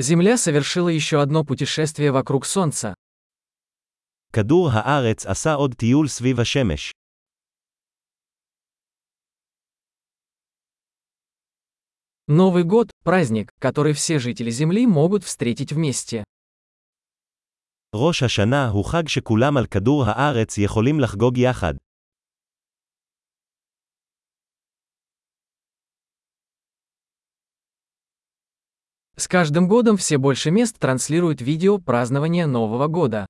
Земля совершила еще одно путешествие вокруг Солнца. כדור הארץ עשה עוד טיול סביב השמש. Новый год – праздник, который все жители Земли могут встретить вместе. ראש השנה הוא חג שכולם על כדור הארץ יכולים לחגוג יחד. С каждым годом все больше мест транслируют видео празднования Нового года.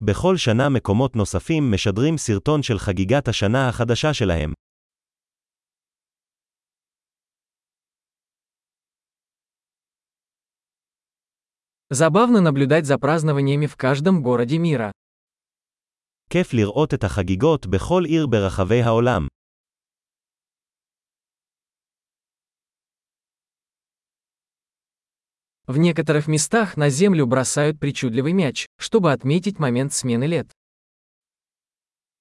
בכל שנה מקומות נוספים משדרים סרטון של חגיגת השנה החדשה שלהם. Забавно наблюдать за празднованиями в каждом городе мира. כיף לראות את החגיגות בכל עיר ברחבי העולם. В некоторых местах на землю бросают причудливый мяч, чтобы отметить момент смены лет.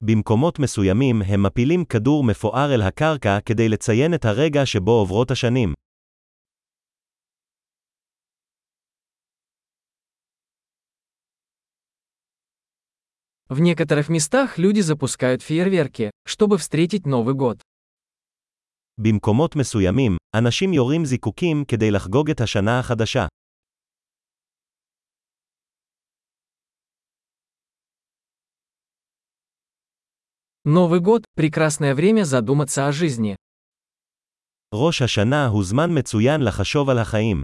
במקומות מסוימים הם מפילים כדור מפואר אל הקרקע כדי לציין את הרגע שבו עוברות השנים. В некоторых местах люди запускают фейерверки, чтобы встретить Новый год. במקומות מסוימים, אנשים יורים זיקוקים כדי לחגוג את השנה החדשה. Новый год – прекрасное время задуматься о жизни. ראש השנה הוא זמן מצוין לחשוב על החיים.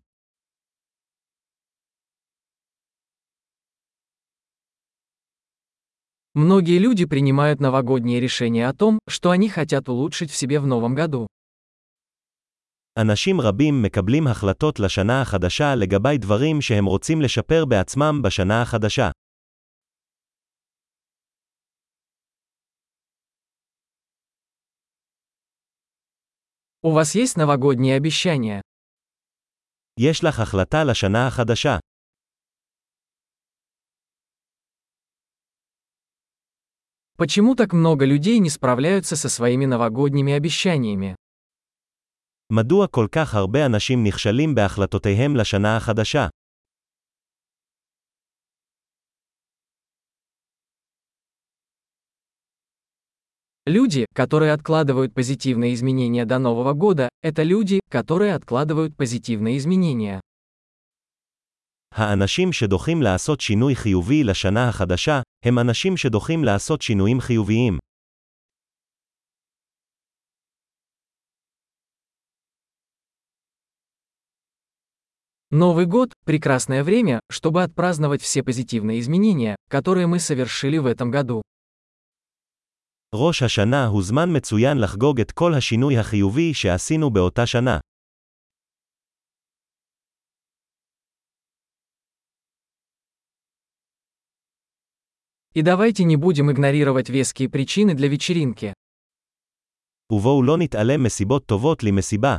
Многие люди принимают новогодние решения о том, что они хотят улучшить в себе в новом году. אנשים רבים מקבלים החלטות לשנה החדשה לגבי דברים שהם רוצים לשפר בעצמם בשנה החדשה. У вас есть новогодние обещания? יש לך החלטה לשנה החדשה. Почему так много людей не справляются со своими новогодними обещаниями? מדוע כל כך הרבה אנשים נכשלים בהחלטותיהם לשנה החדשה? Люди, которые откладывают позитивные изменения до Нового года, это люди, которые откладывают позитивные изменения. האנשים שדוחים לעשות שינוי חיובי לשנה החדשה, הם אנשים שדוחים לעשות שינויים חיוביים. Новый год – прекрасное время, чтобы отпраздновать все позитивные изменения, которые мы совершили в этом году. ראש השנה הוא זמן מצוין לחגוג את כל השינוי החיובי שעשינו באותה שנה. И давайте не будем игнорировать веские причины для вечеринки. ובואו לא נתעלם מסיבות טובות למסיבה.